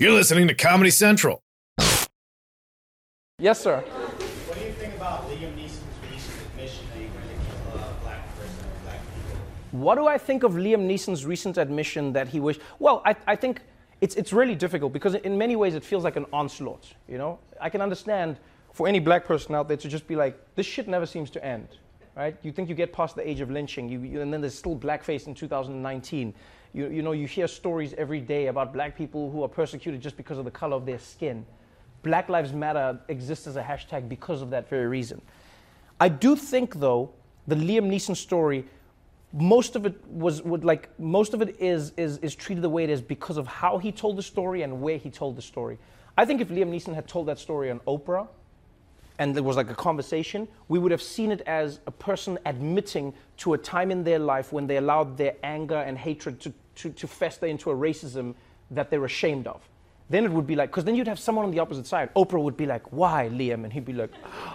You're listening to Comedy Central. Yes, sir. What do you think about Liam Neeson's recent admission that he really killed a black person or black people? What do I think of Liam Neeson's recent admission that he wished? Well, I, I think it's, it's really difficult because in many ways it feels like an onslaught. You know, I can understand for any black person out there to just be like, this shit never seems to end, right? You think you get past the age of lynching, you, you, and then there's still blackface in 2019. You, you know, you hear stories every day about black people who are persecuted just because of the color of their skin. Black Lives Matter exists as a hashtag because of that very reason. I do think, though, the Liam Neeson story, most of it was would like most of it is is is treated the way it is because of how he told the story and where he told the story. I think if Liam Neeson had told that story on Oprah, and there was like a conversation, we would have seen it as a person admitting to a time in their life when they allowed their anger and hatred to, to, to fester into a racism that they're ashamed of. Then it would be like, because then you'd have someone on the opposite side. Oprah would be like, why, Liam? And he'd be like,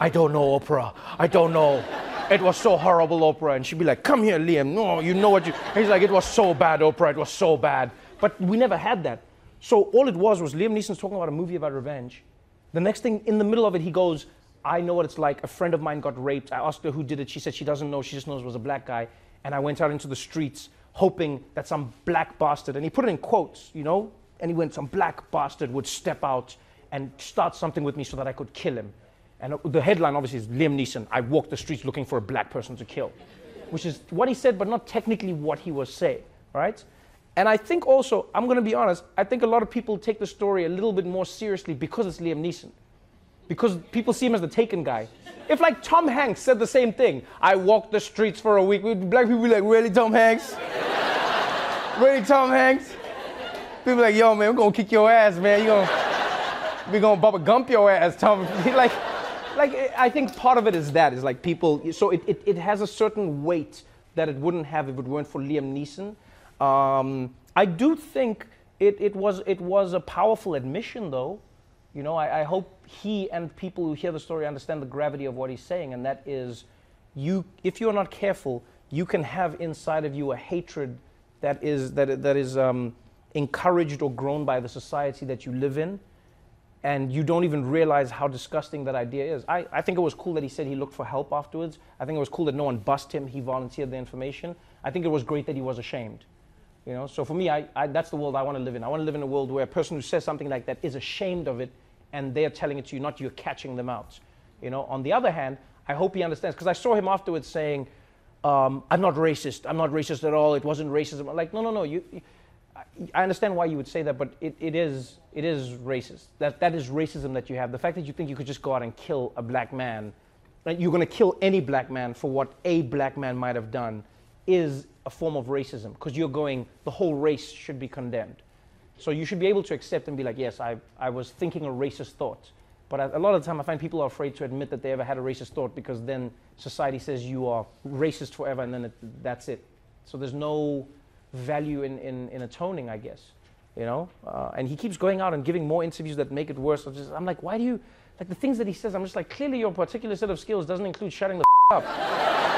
I don't know, Oprah. I don't know. It was so horrible, Oprah. And she'd be like, come here, Liam. No, you know what you. And he's like, it was so bad, Oprah. It was so bad. But we never had that. So all it was was Liam Neeson's talking about a movie about revenge. The next thing, in the middle of it, he goes, I know what it's like. A friend of mine got raped. I asked her who did it. She said she doesn't know. She just knows it was a black guy. And I went out into the streets hoping that some black bastard, and he put it in quotes, you know, and he went, some black bastard would step out and start something with me so that I could kill him. And the headline obviously is Liam Neeson. I walked the streets looking for a black person to kill, which is what he said, but not technically what he was saying, right? And I think also, I'm going to be honest, I think a lot of people take the story a little bit more seriously because it's Liam Neeson because people see him as the taken guy. If like Tom Hanks said the same thing, I walked the streets for a week, black people be like, really, Tom Hanks? really, Tom Hanks? People like, yo, man, we're gonna kick your ass, man. You gonna, we gonna Bubba Gump your ass, Tom. like, like I think part of it is that is like people. So it, it, it has a certain weight that it wouldn't have if it weren't for Liam Neeson. Um, I do think it, it was it was a powerful admission, though. You know, I, I hope he and people who hear the story understand the gravity of what he's saying, and that is, you if you are not careful, you can have inside of you a hatred that is that that is um, encouraged or grown by the society that you live in, and you don't even realize how disgusting that idea is. I, I think it was cool that he said he looked for help afterwards. I think it was cool that no one bust him. He volunteered the information. I think it was great that he was ashamed. You know, so for me, I, I, that's the world I want to live in. I want to live in a world where a person who says something like that is ashamed of it, and they're telling it to you, not you're catching them out. You know. On the other hand, I hope he understands because I saw him afterwards saying, um, "I'm not racist. I'm not racist at all. It wasn't racism." I'm like, no, no, no. You, I- understand why you would say that, but it, it is it is racist. That that is racism that you have. The fact that you think you could just go out and kill a black man, that you're going to kill any black man for what a black man might have done, is a form of racism because you're going the whole race should be condemned. So you should be able to accept and be like, yes, I, I was thinking a racist thought. But a lot of the time, I find people are afraid to admit that they ever had a racist thought because then society says you are racist forever and then it, that's it. So there's no value in, in, in atoning, I guess. You know? Uh, and he keeps going out and giving more interviews that make it worse. I'm, just, I'm like, why do you, like the things that he says, I'm just like, clearly your particular set of skills doesn't include shutting the up.